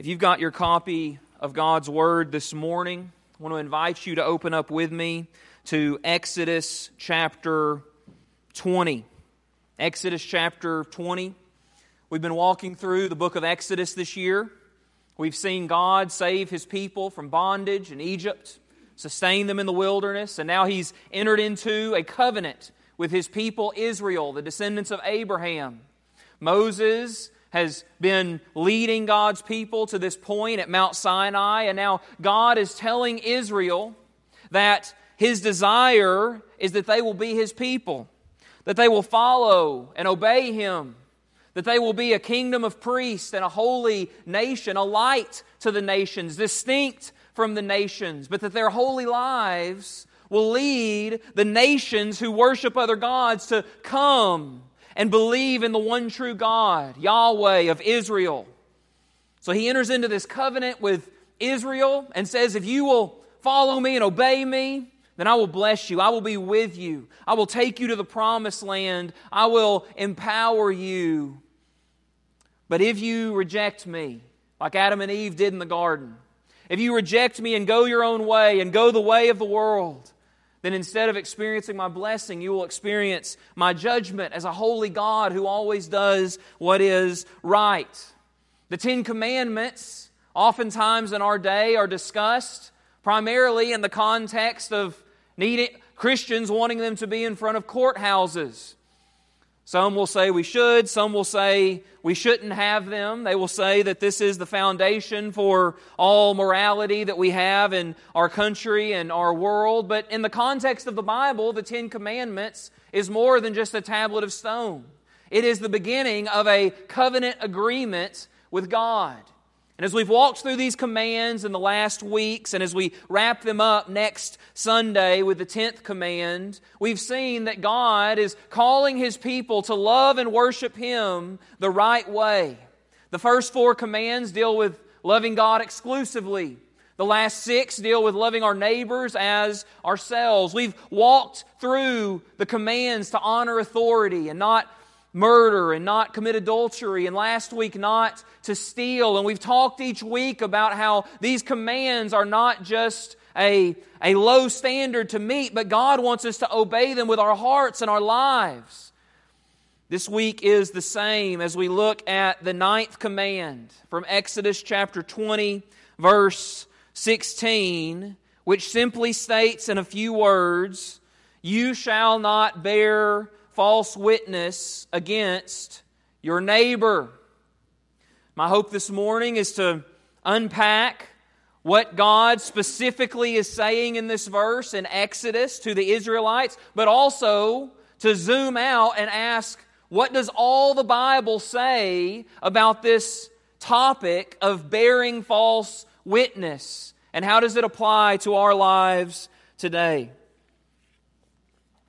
If you've got your copy of God's Word this morning, I want to invite you to open up with me to Exodus chapter 20. Exodus chapter 20. We've been walking through the book of Exodus this year. We've seen God save his people from bondage in Egypt, sustain them in the wilderness, and now he's entered into a covenant with his people Israel, the descendants of Abraham. Moses has been leading God's people to this point at Mount Sinai, and now God is telling Israel that his desire is that they will be his people, that they will follow and obey him, that they will be a kingdom of priests and a holy nation, a light to the nations, distinct from the nations, but that their holy lives will lead the nations who worship other gods to come and believe in the one true God, Yahweh of Israel. So he enters into this covenant with Israel and says, If you will follow me and obey me, then I will bless you. I will be with you. I will take you to the promised land. I will empower you. But if you reject me, like Adam and Eve did in the garden, if you reject me and go your own way and go the way of the world, then instead of experiencing my blessing, you will experience my judgment as a holy God who always does what is right. The Ten Commandments, oftentimes in our day, are discussed primarily in the context of needing, Christians wanting them to be in front of courthouses some will say we should, some will say we shouldn't have them. They will say that this is the foundation for all morality that we have in our country and our world. But in the context of the Bible, the Ten Commandments is more than just a tablet of stone, it is the beginning of a covenant agreement with God. And as we've walked through these commands in the last weeks, and as we wrap them up next Sunday with the 10th command, we've seen that God is calling His people to love and worship Him the right way. The first four commands deal with loving God exclusively. The last six deal with loving our neighbors as ourselves. We've walked through the commands to honor authority and not murder and not commit adultery, and last week, not to steal. And we've talked each week about how these commands are not just a, a low standard to meet, but God wants us to obey them with our hearts and our lives. This week is the same as we look at the ninth command from Exodus chapter 20, verse 16, which simply states in a few words, You shall not bear false witness against your neighbor. My hope this morning is to unpack what God specifically is saying in this verse in Exodus to the Israelites, but also to zoom out and ask what does all the Bible say about this topic of bearing false witness? And how does it apply to our lives today?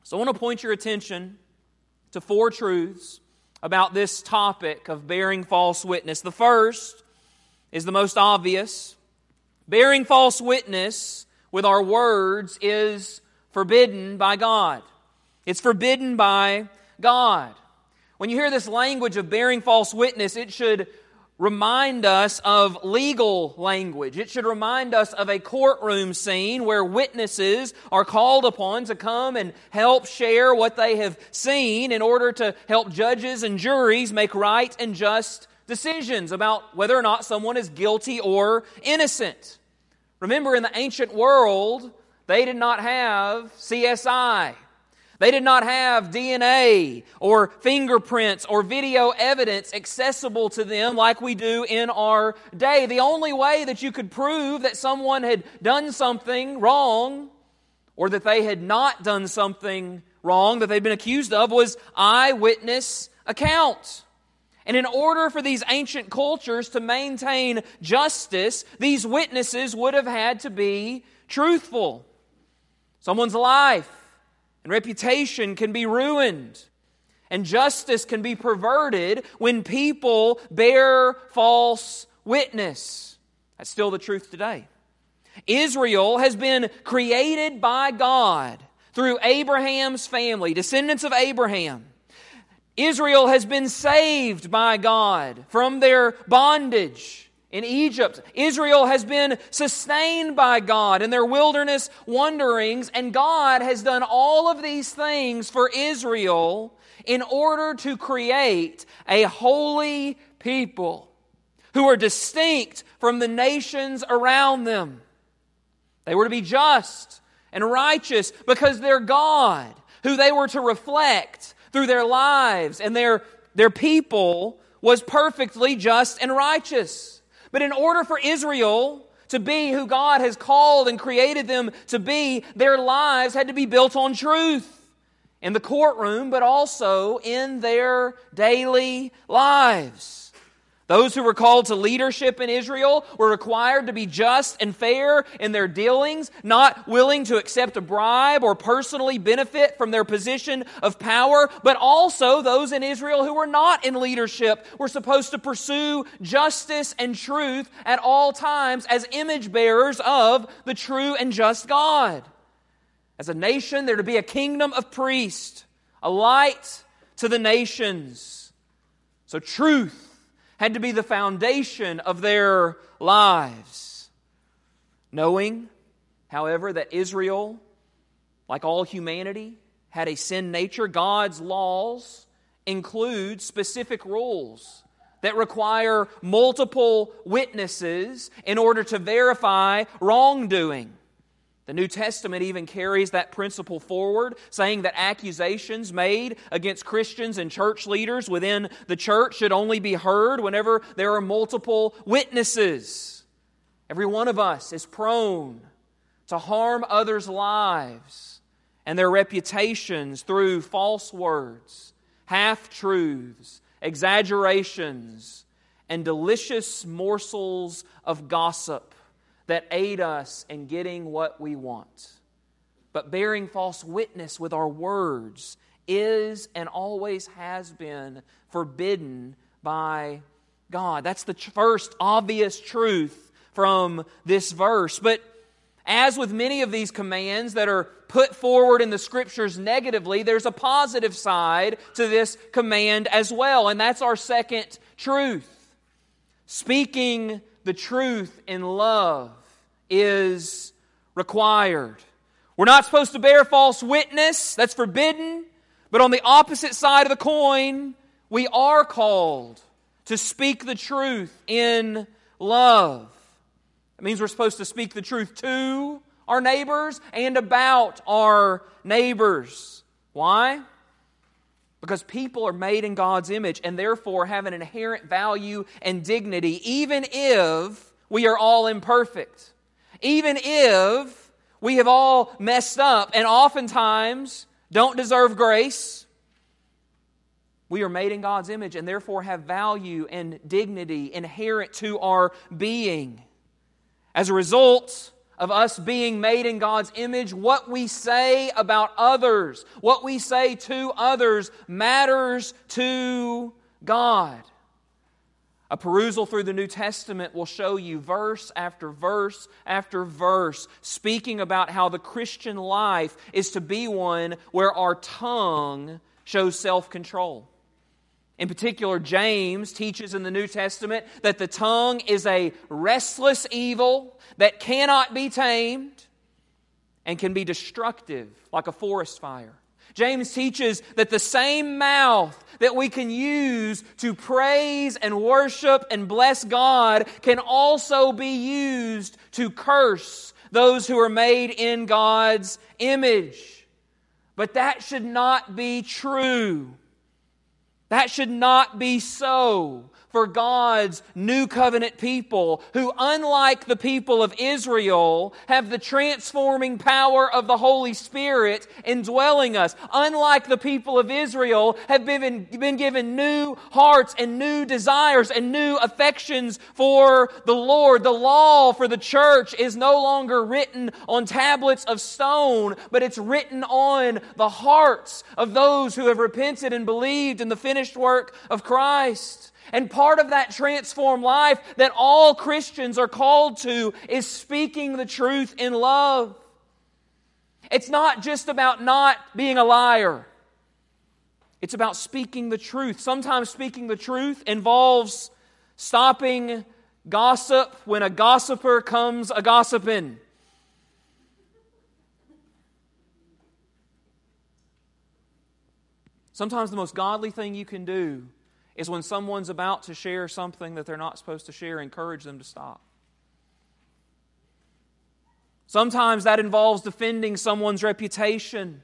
So I want to point your attention to four truths about this topic of bearing false witness. The first is the most obvious. Bearing false witness with our words is forbidden by God. It's forbidden by God. When you hear this language of bearing false witness, it should remind us of legal language. It should remind us of a courtroom scene where witnesses are called upon to come and help share what they have seen in order to help judges and juries make right and just decisions about whether or not someone is guilty or innocent. Remember, in the ancient world, they did not have CSI. They did not have DNA or fingerprints or video evidence accessible to them like we do in our day. The only way that you could prove that someone had done something wrong or that they had not done something wrong that they'd been accused of was eyewitness account. And in order for these ancient cultures to maintain justice, these witnesses would have had to be truthful. Someone's life and reputation can be ruined. And justice can be perverted when people bear false witness. That's still the truth today. Israel has been created by God through Abraham's family, descendants of Abraham. Israel has been saved by God from their bondage in Egypt. Israel has been sustained by God in their wilderness wanderings, and God has done all of these things for Israel in order to create a holy people who are distinct from the nations around them. They were to be just and righteous because their God, who they were to reflect through their lives and their, their people, was perfectly just and righteous. But in order for Israel to be who God has called and created them to be, their lives had to be built on truth in the courtroom, but also in their daily lives. Those who were called to leadership in Israel were required to be just and fair in their dealings, not willing to accept a bribe or personally benefit from their position of power. But also, those in Israel who were not in leadership were supposed to pursue justice and truth at all times as image bearers of the true and just God. As a nation, they're to be a kingdom of priests, a light to the nations. So, truth had to be the foundation of their lives. Knowing, however, that Israel, like all humanity, had a sin nature, God's laws include specific rules that require multiple witnesses in order to verify wrongdoing. The New Testament even carries that principle forward, saying that accusations made against Christians and church leaders within the church should only be heard whenever there are multiple witnesses. Every one of us is prone to harm others' lives and their reputations through false words, half truths, exaggerations, and delicious morsels of gossip that aid us in getting what we want. But bearing false witness with our words is and always has been forbidden by God. That's the first obvious truth from this verse. But as with many of these commands that are put forward in the scriptures negatively, there's a positive side to this command as well, and that's our second truth. Speaking the truth in love is required. We're not supposed to bear false witness, that's forbidden. But on the opposite side of the coin, we are called to speak the truth in love. It means we're supposed to speak the truth to our neighbors and about our neighbors. Why? Because people are made in God's image and therefore have an inherent value and dignity, even if we are all imperfect even if we have all messed up and oftentimes don't deserve grace, we are made in God's image and therefore have value and dignity inherent to our being. As a result of us being made in God's image, what we say about others, what we say to others, matters to God. A perusal through the New Testament will show you verse after verse after verse speaking about how the Christian life is to be one where our tongue shows self control. In particular, James teaches in the New Testament that the tongue is a restless evil that cannot be tamed and can be destructive like a forest fire. James teaches that the same mouth that we can use to praise and worship and bless God can also be used to curse those who are made in God's image. But that should not be true. That should not be so for God's new covenant people who, unlike the people of Israel, have the transforming power of the Holy Spirit indwelling us. Unlike the people of Israel, have been, been given new hearts and new desires and new affections for the Lord. The law for the church is no longer written on tablets of stone, but it's written on the hearts of those who have repented and believed in the finished work of Christ. And part of that transformed life that all Christians are called to is speaking the truth in love. It's not just about not being a liar. It's about speaking the truth. Sometimes speaking the truth involves stopping Gossip, when a gossiper comes a gossiping. Sometimes the most godly thing you can do is when someone's about to share something that they're not supposed to share, encourage them to stop. Sometimes that involves defending someone's reputation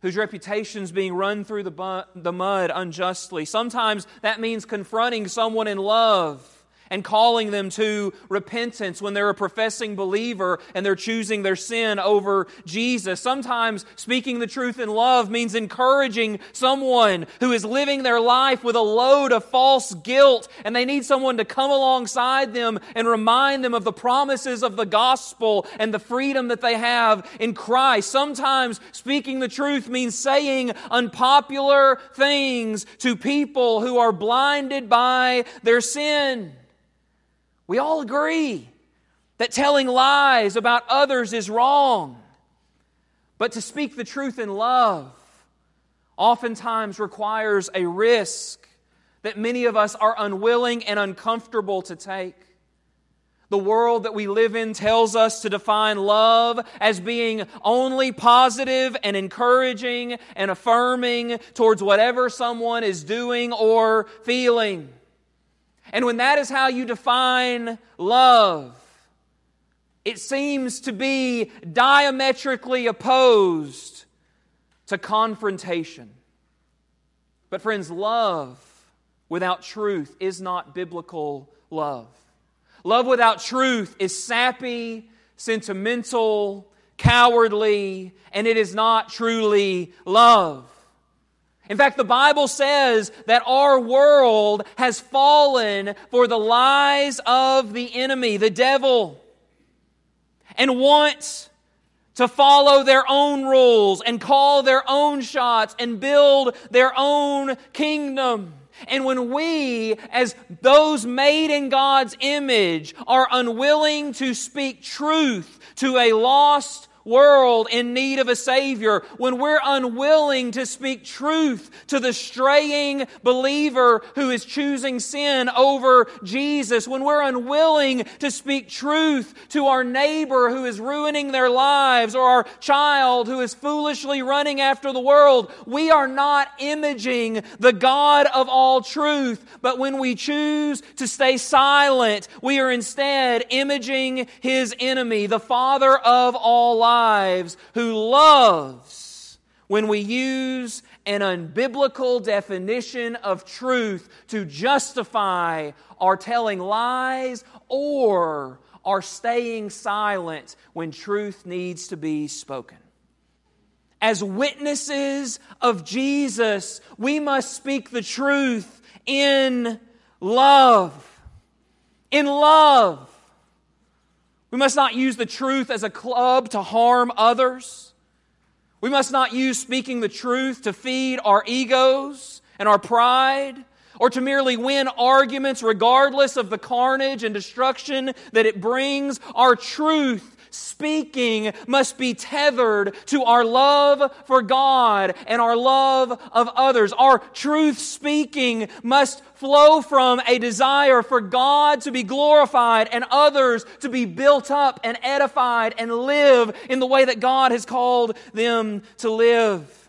whose reputation is being run through the, bu- the mud unjustly. Sometimes that means confronting someone in love and calling them to repentance when they're a professing believer and they're choosing their sin over Jesus. Sometimes speaking the truth in love means encouraging someone who is living their life with a load of false guilt and they need someone to come alongside them and remind them of the promises of the gospel and the freedom that they have in Christ. Sometimes speaking the truth means saying unpopular things to people who are blinded by their sin. We all agree that telling lies about others is wrong. But to speak the truth in love oftentimes requires a risk that many of us are unwilling and uncomfortable to take. The world that we live in tells us to define love as being only positive and encouraging and affirming towards whatever someone is doing or feeling. And when that is how you define love, it seems to be diametrically opposed to confrontation. But, friends, love without truth is not biblical love. Love without truth is sappy, sentimental, cowardly, and it is not truly love. In fact, the Bible says that our world has fallen for the lies of the enemy, the devil, and wants to follow their own rules and call their own shots and build their own kingdom. And when we, as those made in God's image, are unwilling to speak truth to a lost world in need of a Savior, when we're unwilling to speak truth to the straying believer who is choosing sin over Jesus, when we're unwilling to speak truth to our neighbor who is ruining their lives or our child who is foolishly running after the world, we are not imaging the God of all truth. But when we choose to stay silent, we are instead imaging his enemy, the father of all lies lives who loves when we use an unbiblical definition of truth to justify our telling lies or our staying silent when truth needs to be spoken. As witnesses of Jesus, we must speak the truth in love. In love. We must not use the truth as a club to harm others. We must not use speaking the truth to feed our egos and our pride or to merely win arguments regardless of the carnage and destruction that it brings. Our truth speaking must be tethered to our love for God and our love of others. Our truth speaking must flow from a desire for God to be glorified and others to be built up and edified and live in the way that God has called them to live.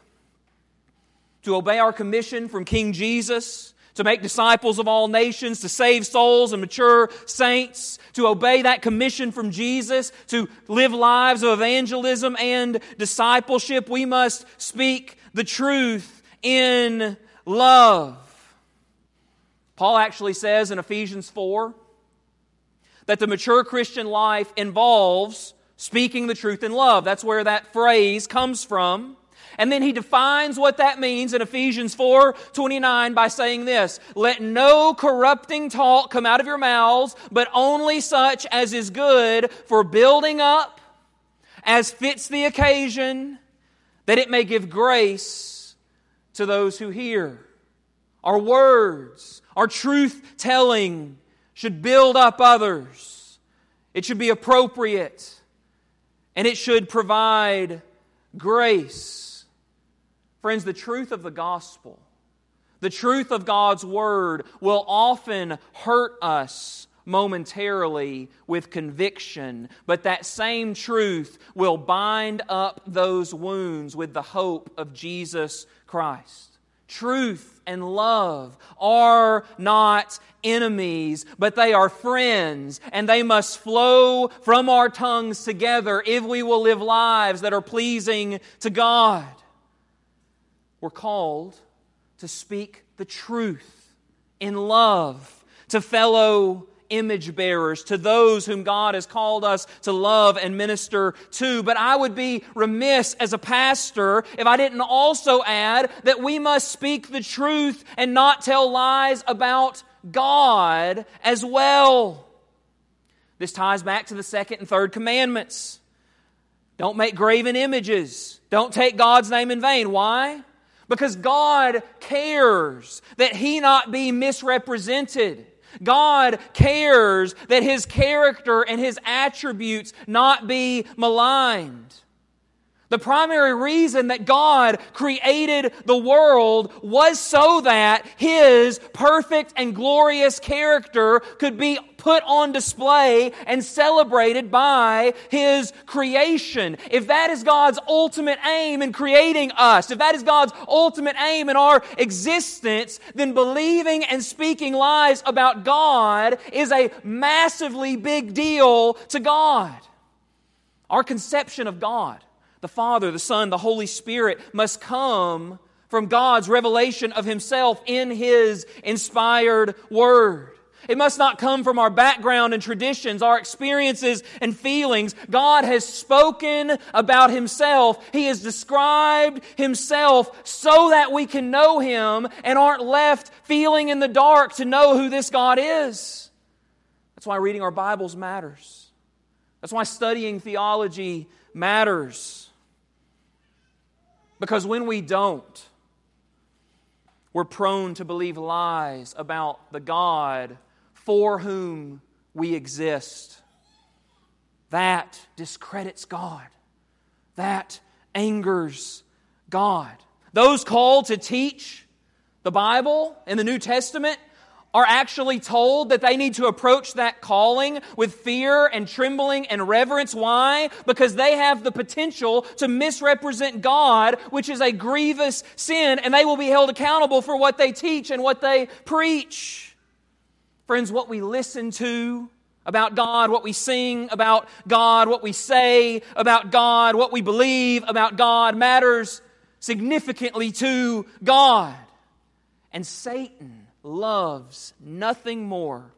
To obey our commission from King Jesus to make disciples of all nations, to save souls and mature saints, to obey that commission from Jesus, to live lives of evangelism and discipleship, we must speak the truth in love. Paul actually says in Ephesians 4 that the mature Christian life involves speaking the truth in love. That's where that phrase comes from. And then he defines what that means in Ephesians 4 29 by saying this Let no corrupting talk come out of your mouths, but only such as is good for building up, as fits the occasion, that it may give grace to those who hear. Our words, our truth telling should build up others. It should be appropriate. And it should provide grace. Friends, the truth of the gospel, the truth of God's word will often hurt us momentarily with conviction, but that same truth will bind up those wounds with the hope of Jesus Christ. Truth and love are not enemies, but they are friends, and they must flow from our tongues together if we will live lives that are pleasing to God. We're called to speak the truth in love to fellow image bearers, to those whom God has called us to love and minister to. But I would be remiss as a pastor if I didn't also add that we must speak the truth and not tell lies about God as well. This ties back to the second and third commandments. Don't make graven images. Don't take God's name in vain. Why? Because God cares that He not be misrepresented. God cares that His character and His attributes not be maligned. The primary reason that God created the world was so that His perfect and glorious character could be put on display and celebrated by His creation. If that is God's ultimate aim in creating us, if that is God's ultimate aim in our existence, then believing and speaking lies about God is a massively big deal to God. Our conception of God the Father, the Son, the Holy Spirit must come from God's revelation of Himself in His inspired Word. It must not come from our background and traditions, our experiences and feelings. God has spoken about Himself. He has described Himself so that we can know Him and aren't left feeling in the dark to know who this God is. That's why reading our Bibles matters. That's why studying theology matters. Because when we don't, we're prone to believe lies about the God for whom we exist. That discredits God. That angers God. Those called to teach the Bible in the New Testament are actually told that they need to approach that calling with fear and trembling and reverence. Why? Because they have the potential to misrepresent God, which is a grievous sin, and they will be held accountable for what they teach and what they preach. Friends, what we listen to about God, what we sing about God, what we say about God, what we believe about God matters significantly to God. And Satan loves nothing more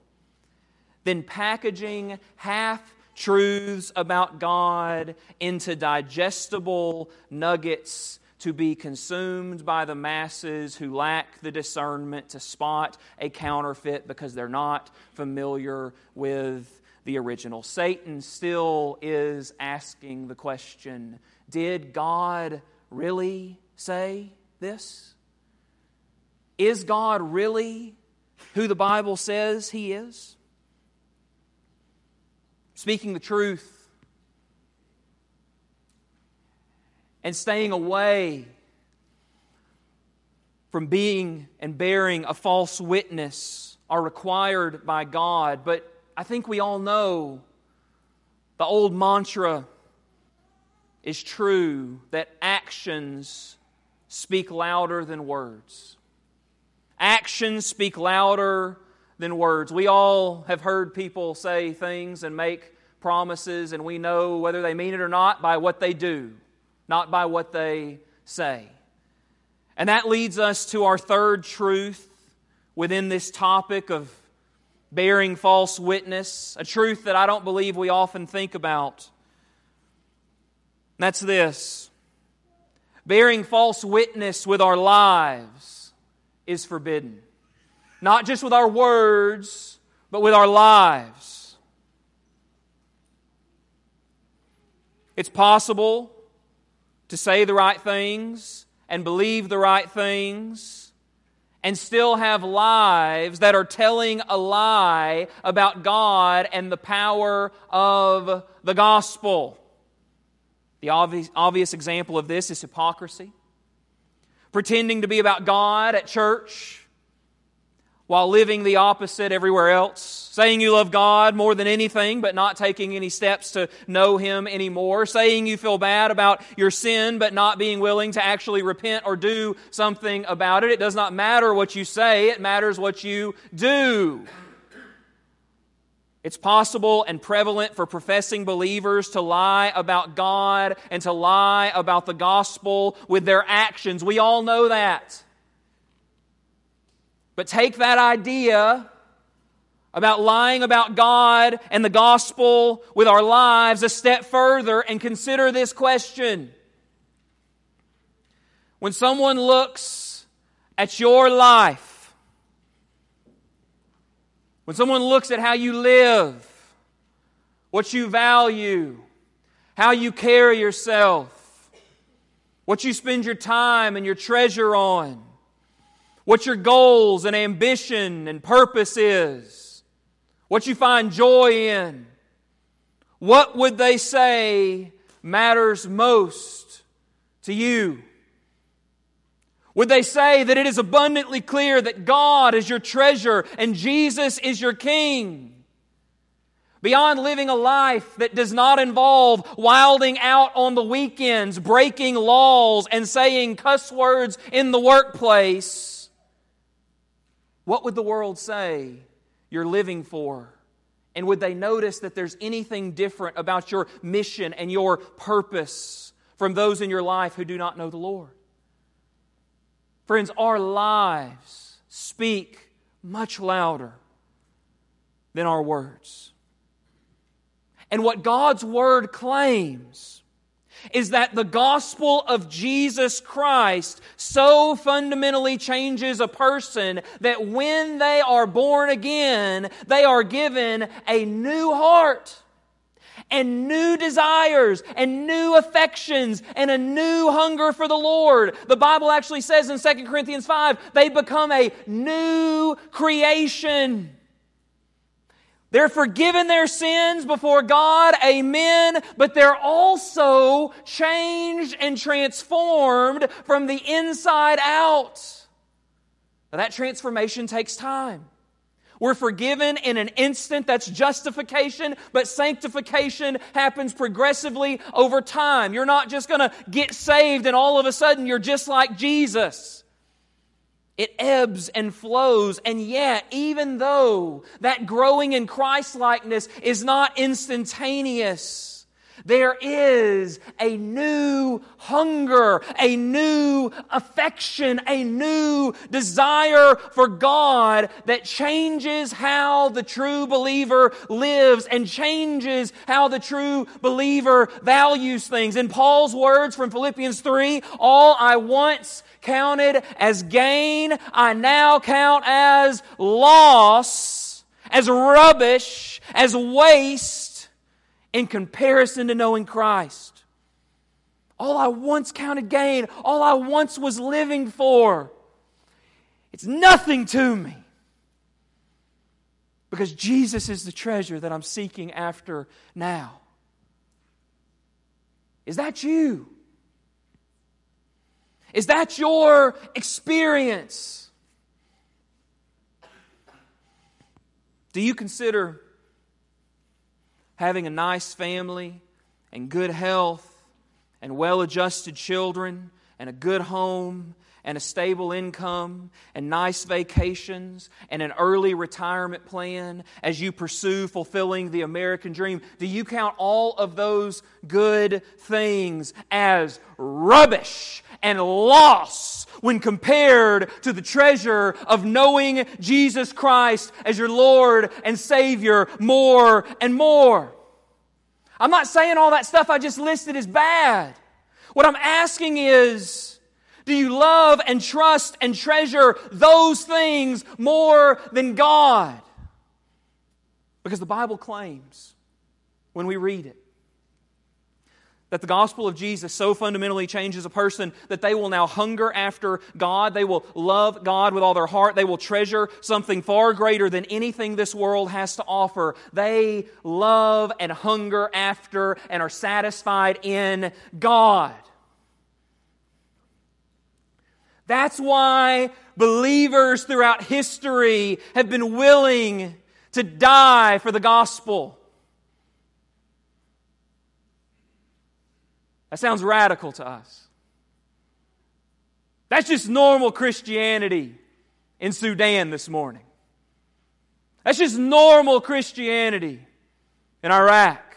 than packaging half truths about God into digestible nuggets to be consumed by the masses who lack the discernment to spot a counterfeit because they're not familiar with the original. Satan still is asking the question Did God really say this? Is God really who the Bible says He is? Speaking the truth and staying away from being and bearing a false witness are required by God. But I think we all know the old mantra is true that actions speak louder than words. Actions speak louder than words. We all have heard people say things and make promises, and we know whether they mean it or not by what they do, not by what they say. And that leads us to our third truth within this topic of bearing false witness, a truth that I don't believe we often think about. That's this bearing false witness with our lives is forbidden. Not just with our words, but with our lives. It's possible to say the right things and believe the right things and still have lives that are telling a lie about God and the power of the gospel. The obvious, obvious example of this is hypocrisy pretending to be about God at church while living the opposite everywhere else, saying you love God more than anything, but not taking any steps to know Him anymore, saying you feel bad about your sin, but not being willing to actually repent or do something about it. It does not matter what you say, it matters what you do. It's possible and prevalent for professing believers to lie about God and to lie about the gospel with their actions. We all know that. But take that idea about lying about God and the gospel with our lives a step further and consider this question. When someone looks at your life, when someone looks at how you live, what you value, how you carry yourself, what you spend your time and your treasure on, what your goals and ambition and purpose is, what you find joy in. What would they say matters most to you? Would they say that it is abundantly clear that God is your treasure and Jesus is your King? Beyond living a life that does not involve wilding out on the weekends, breaking laws, and saying cuss words in the workplace, what would the world say you're living for? And would they notice that there's anything different about your mission and your purpose from those in your life who do not know the Lord? Friends, our lives speak much louder than our words. And what God's Word claims is that the gospel of Jesus Christ so fundamentally changes a person that when they are born again, they are given a new heart and new desires and new affections and a new hunger for the Lord. The Bible actually says in 2 Corinthians 5, they become a new creation. They're forgiven their sins before God, amen, but they're also changed and transformed from the inside out. Now, that transformation takes time. We're forgiven in an instant, that's justification, but sanctification happens progressively over time. You're not just to get saved and all of a sudden you're just like Jesus. It ebbs and flows, and yet, even though that growing in Christ likeness is not instantaneous, there is a new hunger, a new affection, a new desire for God that changes how the true believer lives and changes how the true believer values things. In Paul's words from Philippians 3, all I once counted as gain, I now count as loss, as rubbish, as waste in comparison to knowing Christ. All I once counted gain, all I once was living for, it's nothing to me. Because Jesus is the treasure that I'm seeking after now. Is that you? Is that your experience? Do you consider having a nice family and good health and well adjusted children and a good home and a stable income and nice vacations and an early retirement plan as you pursue fulfilling the American dream? Do you count all of those good things as rubbish and loss when compared to the treasure of knowing Jesus Christ as your Lord and Savior more and more? I'm not saying all that stuff I just listed is bad. What I'm asking is, do you love and trust and treasure those things more than God? Because the Bible claims, when we read it, that the gospel of Jesus so fundamentally changes a person that they will now hunger after God. They will love God with all their heart. They will treasure something far greater than anything this world has to offer. They love and hunger after and are satisfied in God. That's why believers throughout history have been willing to die for the gospel. That sounds radical to us. That's just normal Christianity in Sudan this morning. That's just normal Christianity in Iraq.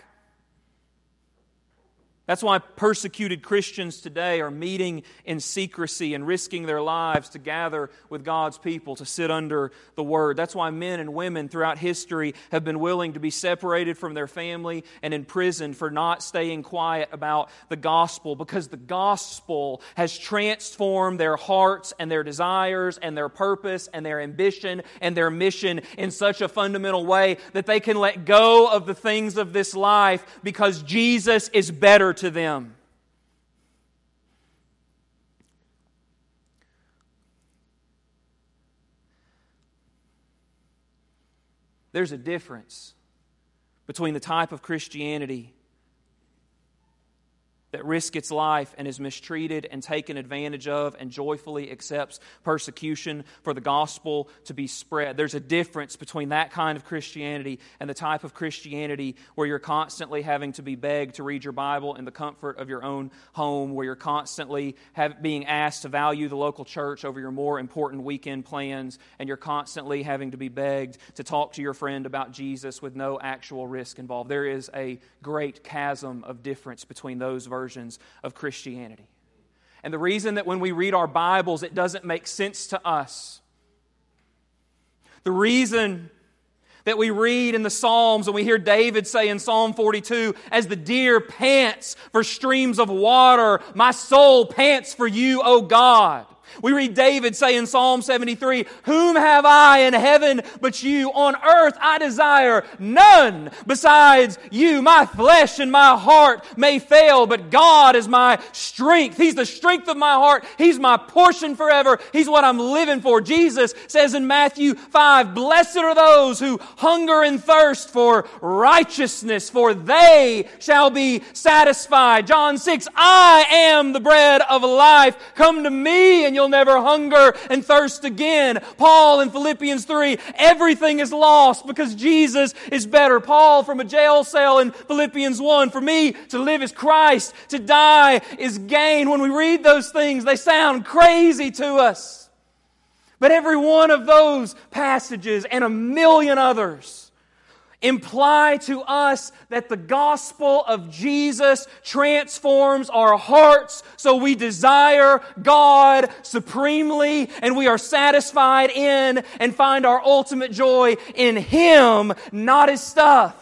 That's why persecuted Christians today are meeting in secrecy and risking their lives to gather with God's people to sit under the Word. That's why men and women throughout history have been willing to be separated from their family and imprisoned for not staying quiet about the gospel because the gospel has transformed their hearts and their desires and their purpose and their ambition and their mission in such a fundamental way that they can let go of the things of this life because Jesus is better to them. There's a difference between the type of Christianity that risks its life and is mistreated and taken advantage of and joyfully accepts persecution for the gospel to be spread. There's a difference between that kind of Christianity and the type of Christianity where you're constantly having to be begged to read your Bible in the comfort of your own home, where you're constantly have, being asked to value the local church over your more important weekend plans, and you're constantly having to be begged to talk to your friend about Jesus with no actual risk involved. There is a great chasm of difference between those versions versions of Christianity. And the reason that when we read our Bibles, it doesn't make sense to us. The reason that we read in the Psalms and we hear David say in Psalm 42, as the deer pants for streams of water, my soul pants for you, O God. We read David say in Psalm 73, Whom have I in heaven but you? On earth I desire none besides you. My flesh and my heart may fail, but God is my strength. He's the strength of my heart. He's my portion forever. He's what I'm living for. Jesus says in Matthew 5, Blessed are those who hunger and thirst for righteousness, for they shall be satisfied. John 6, I am the bread of life. Come to me and you'll you'll never hunger and thirst again. Paul in Philippians 3, everything is lost because Jesus is better. Paul from a jail cell in Philippians 1, for me to live is Christ, to die is gain. When we read those things, they sound crazy to us. But every one of those passages and a million others imply to us that the gospel of Jesus transforms our hearts so we desire God supremely and we are satisfied in and find our ultimate joy in Him, not His stuff.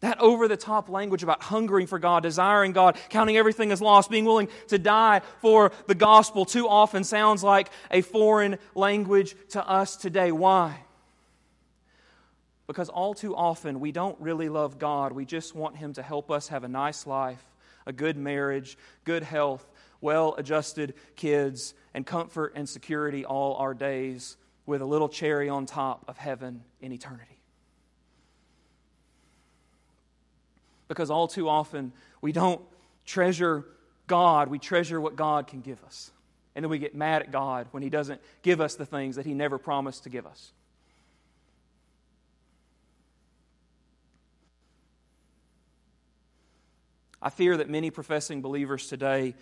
That over the top language about hungering for God, desiring God, counting everything as lost, being willing to die for the gospel too often sounds like a foreign language to us today. Why? Because all too often we don't really love God. We just want Him to help us have a nice life, a good marriage, good health, well adjusted kids, and comfort and security all our days with a little cherry on top of heaven in eternity. Because all too often we don't treasure God, we treasure what God can give us. And then we get mad at God when He doesn't give us the things that He never promised to give us. I fear that many professing believers today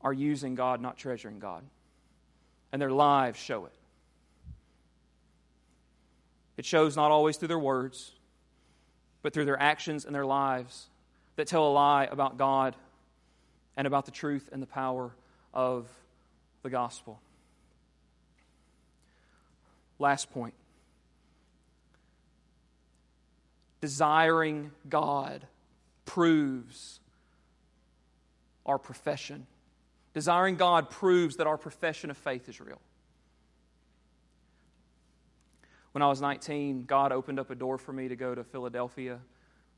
are using God, not treasuring God. And their lives show it. It shows not always through their words, but through their actions and their lives that tell a lie about God and about the truth and the power of the gospel. Last point desiring God proves our profession. Desiring God proves that our profession of faith is real. When I was 19, God opened up a door for me to go to Philadelphia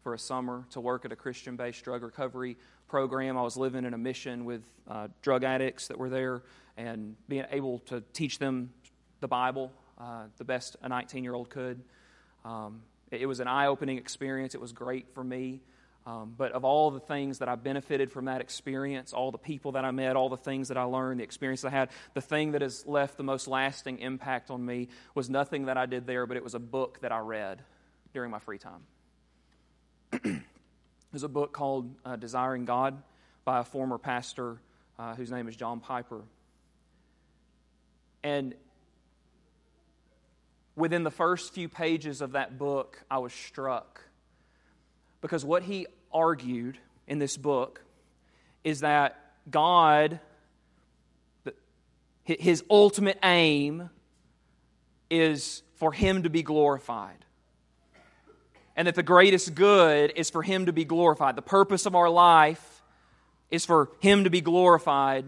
for a summer to work at a Christian based drug recovery program. I was living in a mission with uh, drug addicts that were there and being able to teach them the Bible uh, the best a 19 year old could. Um, it, it was an eye opening experience. It was great for me. Um, but of all the things that I benefited from that experience, all the people that I met, all the things that I learned, the experience I had, the thing that has left the most lasting impact on me was nothing that I did there, but it was a book that I read during my free time. There's a book called uh, Desiring God by a former pastor uh, whose name is John Piper. And within the first few pages of that book, I was struck because what he argued in this book is that God, his ultimate aim is for him to be glorified. And that the greatest good is for him to be glorified. The purpose of our life is for him to be glorified.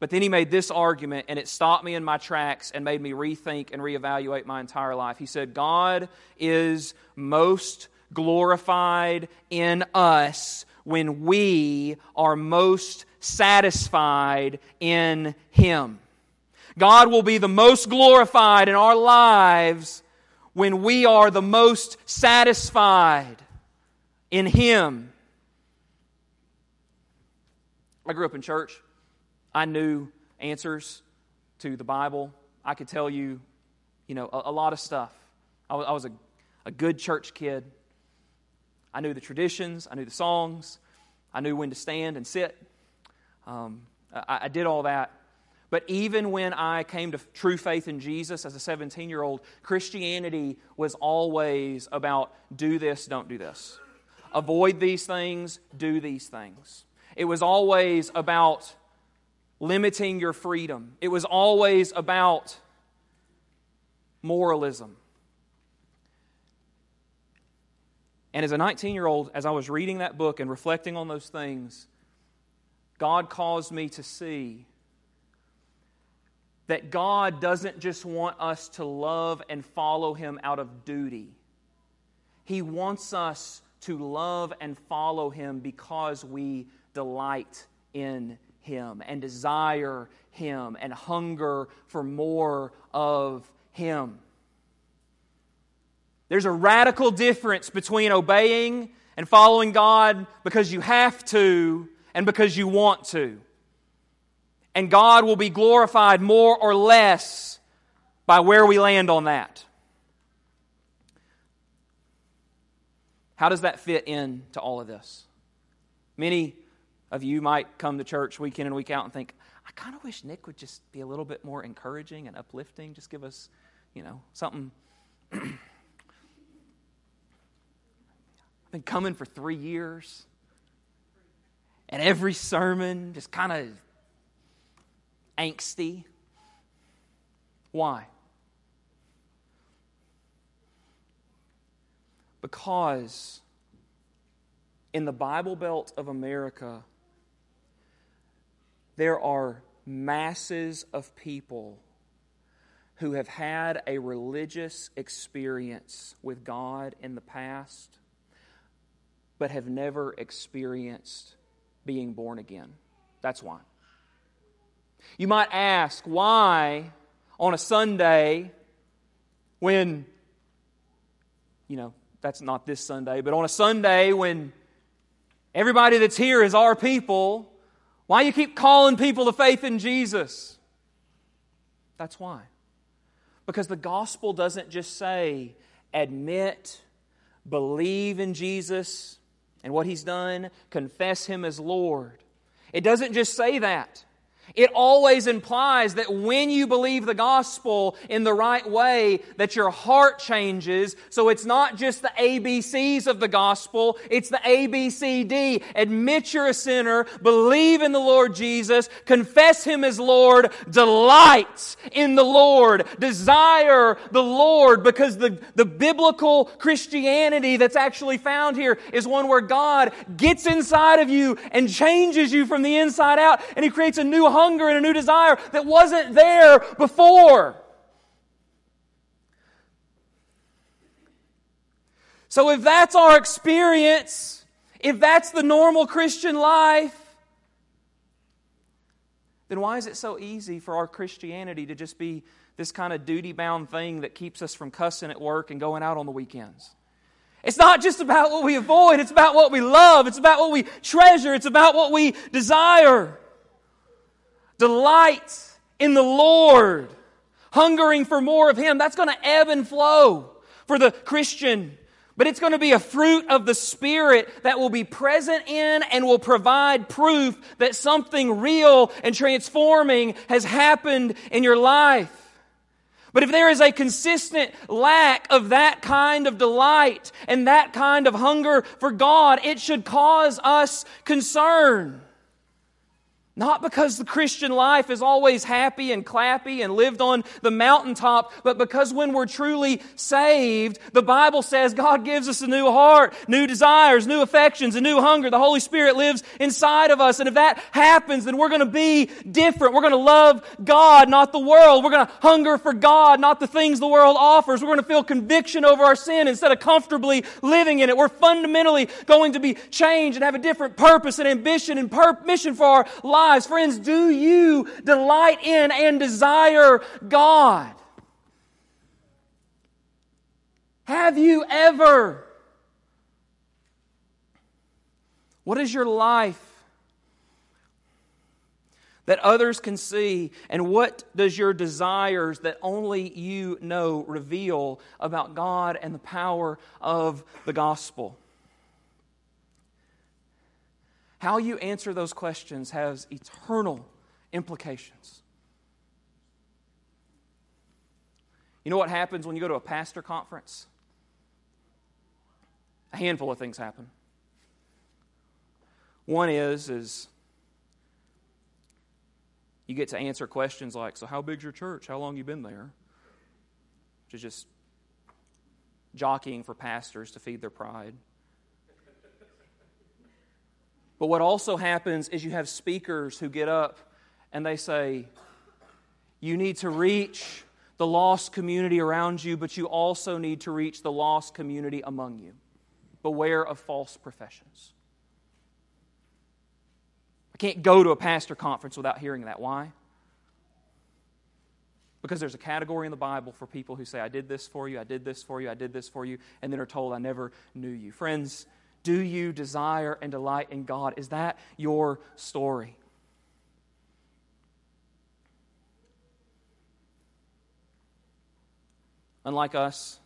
But then he made this argument, and it stopped me in my tracks and made me rethink and reevaluate my entire life. He said, God is most glorified in us when we are most satisfied in Him. God will be the most glorified in our lives when we are the most satisfied in Him. I grew up in church. I knew answers to the Bible. I could tell you, you know, a, a lot of stuff. I was, I was a, a good church kid. I knew the traditions, I knew the songs, I knew when to stand and sit. Um, I, I did all that. But even when I came to true faith in Jesus as a 17 year old, Christianity was always about do this, don't do this. Avoid these things, do these things. It was always about limiting your freedom, it was always about moralism. And as a 19 year old, as I was reading that book and reflecting on those things, God caused me to see that God doesn't just want us to love and follow Him out of duty, He wants us to love and follow Him because we delight in Him and desire Him and hunger for more of Him. There's a radical difference between obeying and following God because you have to and because you want to. And God will be glorified more or less by where we land on that. How does that fit into all of this? Many of you might come to church week in and week out and think, I kind of wish Nick would just be a little bit more encouraging and uplifting, just give us, you know, something been coming for three years. And every sermon just kind of angsty. Why? Because in the Bible Belt of America, there are masses of people who have had a religious experience with God in the past but have never experienced being born again. That's why. You might ask, why on a Sunday when, you know, that's not this Sunday, but on a Sunday when everybody that's here is our people, why you keep calling people to faith in Jesus? That's why. Because the gospel doesn't just say, admit, believe in Jesus, and what he's done, confess him as Lord. It doesn't just say that. It always implies that when you believe the gospel in the right way, that your heart changes. So it's not just the ABCs of the gospel, it's the ABCD. Admit you're a sinner, believe in the Lord Jesus, confess Him as Lord, delight in the Lord, desire the Lord, because the, the biblical Christianity that's actually found here is one where God gets inside of you and changes you from the inside out, and He creates a new hunger and a new desire that wasn't there before. So, if that's our experience, if that's the normal Christian life, then why is it so easy for our Christianity to just be this kind of duty bound thing that keeps us from cussing at work and going out on the weekends? It's not just about what we avoid, it's about what we love, it's about what we treasure, it's about what we desire. Delight in the Lord, hungering for more of Him. That's going to ebb and flow for the Christian. But it's going to be a fruit of the Spirit that will be present in and will provide proof that something real and transforming has happened in your life. But if there is a consistent lack of that kind of delight and that kind of hunger for God, it should cause us concern. Not because the Christian life is always happy and clappy and lived on the mountaintop, but because when we're truly saved, the Bible says God gives us a new heart, new desires, new affections, a new hunger. The Holy Spirit lives inside of us. And if that happens, then we're going to be different. We're going to love God, not the world. We're going to hunger for God, not the things the world offers. We're going to feel conviction over our sin instead of comfortably living in it. We're fundamentally going to be changed and have a different purpose and ambition and pur- mission for our lives lives. Friends, do you delight in and desire God? Have you ever? What is your life that others can see? And what does your desires that only you know reveal about God and the power of the gospel? How you answer those questions has eternal implications. You know what happens when you go to a pastor conference? A handful of things happen. One is is you get to answer questions like, "So how big's your church? How long you been there?" Which is just jockeying for pastors to feed their pride. But what also happens is you have speakers who get up and they say, You need to reach the lost community around you, but you also need to reach the lost community among you. Beware of false professions. I can't go to a pastor conference without hearing that. Why? Because there's a category in the Bible for people who say, I did this for you, I did this for you, I did this for you, and then are told, I never knew you. Friends, do you desire and delight in God? Is that your story? Unlike us,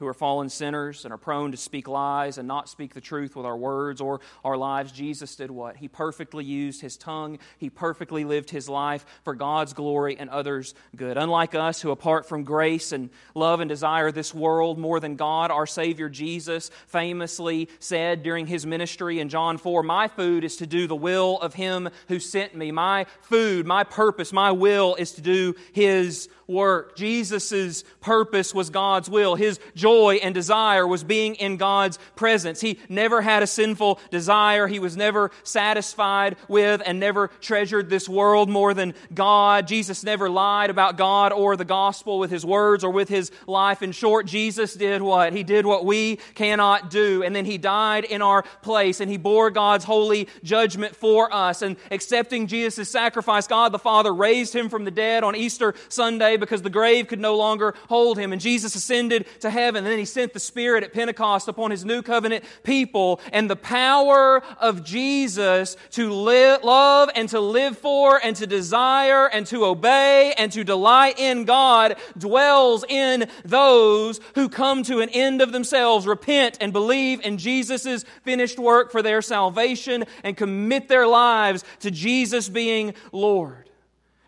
who are fallen sinners and are prone to speak lies and not speak the truth with our words or our lives, Jesus did what? He perfectly used his tongue. He perfectly lived his life for God's glory and others' good. Unlike us, who apart from grace and love and desire this world more than God, our Savior Jesus famously said during his ministry in John 4 My food is to do the will of him who sent me. My food, my purpose, my will is to do his work. Jesus' purpose was God's will. His joy and desire was being in God's presence. He never had a sinful desire. He was never satisfied with and never treasured this world more than God. Jesus never lied about God or the gospel with his words or with his life. In short, Jesus did what? He did what we cannot do. And then he died in our place and he bore God's holy judgment for us. And accepting Jesus' sacrifice, God the Father raised him from the dead on Easter Sunday because the grave could no longer hold him. And Jesus ascended to heaven. And then he sent the Spirit at Pentecost upon his new covenant people. And the power of Jesus to live, love and to live for and to desire and to obey and to delight in God dwells in those who come to an end of themselves, repent and believe in Jesus' finished work for their salvation and commit their lives to Jesus being Lord.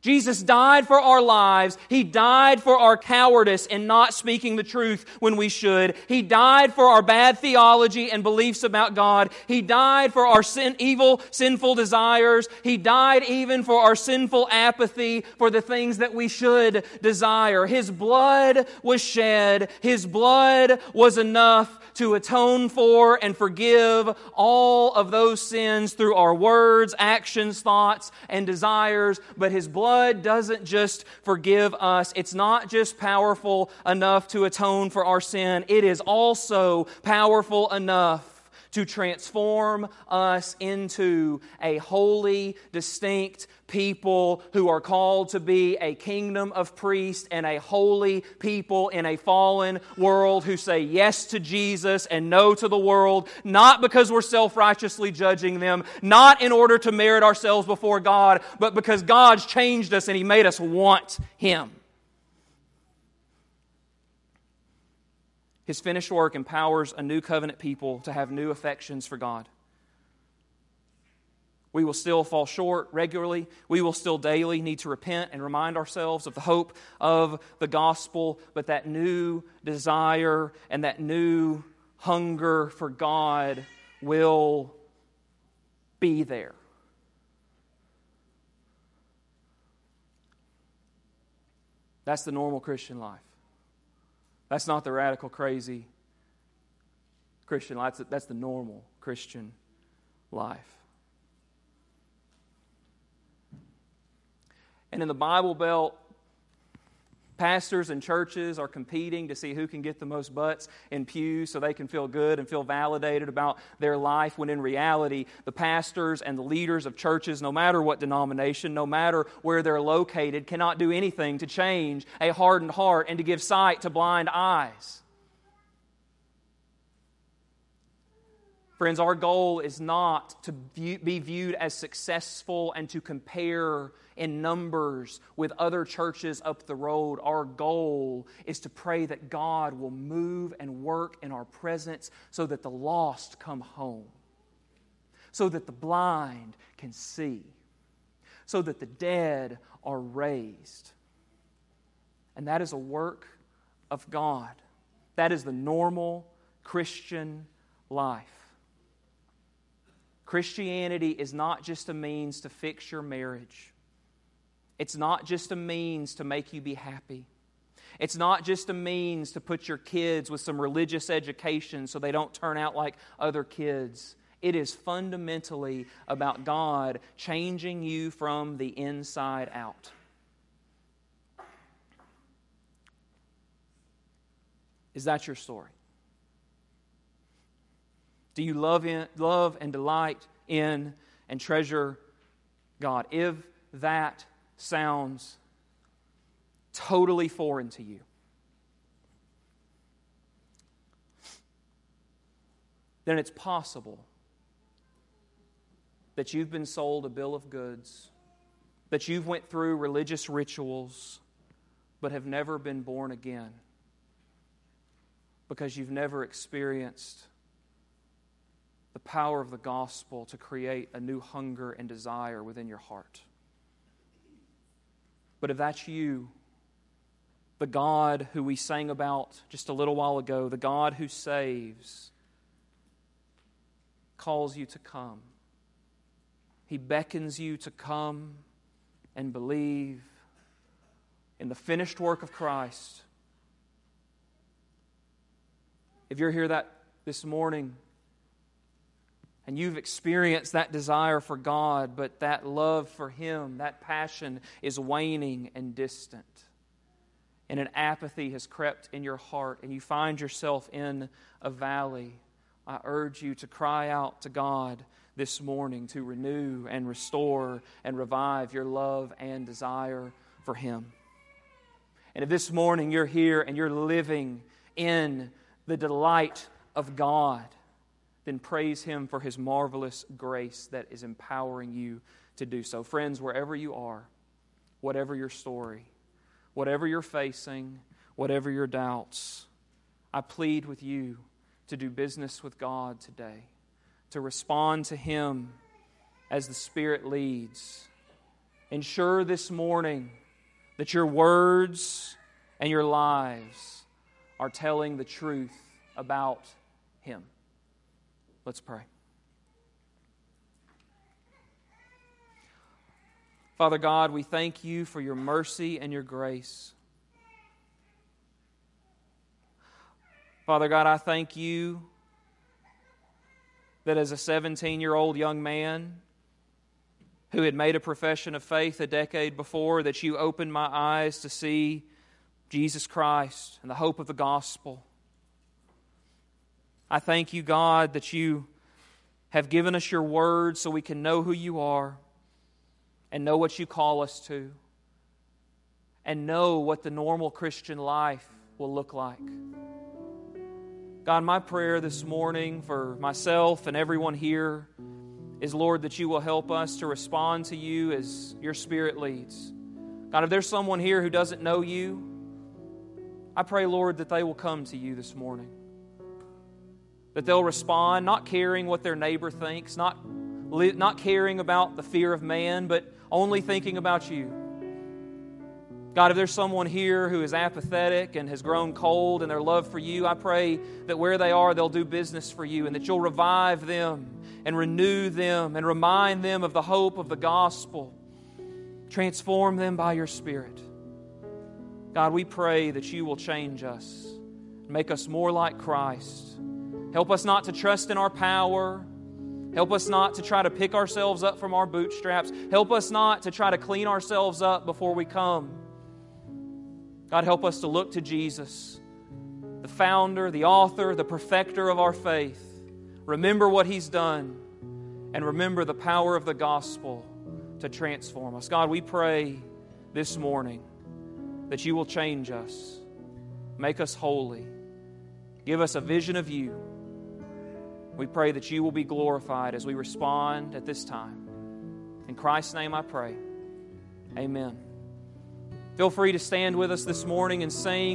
Jesus died for our lives. He died for our cowardice in not speaking the truth when we should. He died for our bad theology and beliefs about God. He died for our sin, evil, sinful desires. He died even for our sinful apathy for the things that we should desire. His blood was shed. His blood was enough to atone for and forgive all of those sins through our words, actions, thoughts, and desires. But His blood doesn't just forgive us, it's not just powerful enough to atone for our sin, it is also powerful enough to transform us into a holy, distinct people who are called to be a kingdom of priests and a holy people in a fallen world who say yes to Jesus and no to the world, not because we're self righteously judging them, not in order to merit ourselves before God, but because God's changed us and He made us want Him. His finished work empowers a new covenant people to have new affections for God. We will still fall short regularly. We will still daily need to repent and remind ourselves of the hope of the gospel, but that new desire and that new hunger for God will be there. That's the normal Christian life. That's not the radical, crazy Christian life. That's, that's the normal Christian life. And in the Bible Belt, Pastors and churches are competing to see who can get the most butts in pews so they can feel good and feel validated about their life, when in reality, the pastors and the leaders of churches, no matter what denomination, no matter where they're located, cannot do anything to change a hardened heart and to give sight to blind eyes. Friends, our goal is not to be viewed as successful and to compare in numbers with other churches up the road. Our goal is to pray that God will move and work in our presence so that the lost come home, so that the blind can see, so that the dead are raised. And that is a work of God. That is the normal Christian life. Christianity is not just a means to fix your marriage. It's not just a means to make you be happy. It's not just a means to put your kids with some religious education so they don't turn out like other kids. It is fundamentally about God changing you from the inside out. Is that your story? Do you love, in, love and delight in and treasure God? If that sounds totally foreign to you, then it's possible that you've been sold a bill of goods, that you've went through religious rituals but have never been born again because you've never experienced the power of the gospel to create a new hunger and desire within your heart. But if that's you, the God who we sang about just a little while ago, the God who saves, calls you to come. He beckons you to come and believe in the finished work of Christ. If you're here that this morning and you've experienced that desire for God, but that love for Him, that passion is waning and distant. And an apathy has crept in your heart, and you find yourself in a valley. I urge you to cry out to God this morning to renew and restore and revive your love and desire for Him. And if this morning you're here and you're living in the delight of God, then praise Him for His marvelous grace that is empowering you to do so. Friends, wherever you are, whatever your story, whatever you're facing, whatever your doubts, I plead with you to do business with God today, to respond to Him as the Spirit leads. Ensure this morning that your words and your lives are telling the truth about Him. Let's pray. Father God, we thank you for your mercy and your grace. Father God, I thank you that as a 17 year old young man who had made a profession of faith a decade before, that you opened my eyes to see Jesus Christ and the hope of the gospel. I thank you, God, that you have given us your word so we can know who you are and know what you call us to and know what the normal Christian life will look like. God, my prayer this morning for myself and everyone here is, Lord, that you will help us to respond to you as your Spirit leads. God, if there's someone here who doesn't know you, I pray, Lord, that they will come to you this morning. That they'll respond, not caring what their neighbor thinks, not, not caring about the fear of man, but only thinking about you. God, if there's someone here who is apathetic and has grown cold in their love for you, I pray that where they are, they'll do business for you and that you'll revive them and renew them and remind them of the hope of the gospel. Transform them by your Spirit. God, we pray that you will change us, make us more like Christ. Help us not to trust in our power. Help us not to try to pick ourselves up from our bootstraps. Help us not to try to clean ourselves up before we come. God, help us to look to Jesus, the founder, the author, the perfecter of our faith. Remember what he's done and remember the power of the gospel to transform us. God, we pray this morning that you will change us, make us holy, give us a vision of you. We pray that you will be glorified as we respond at this time. In Christ's name I pray. Amen. Feel free to stand with us this morning and sing.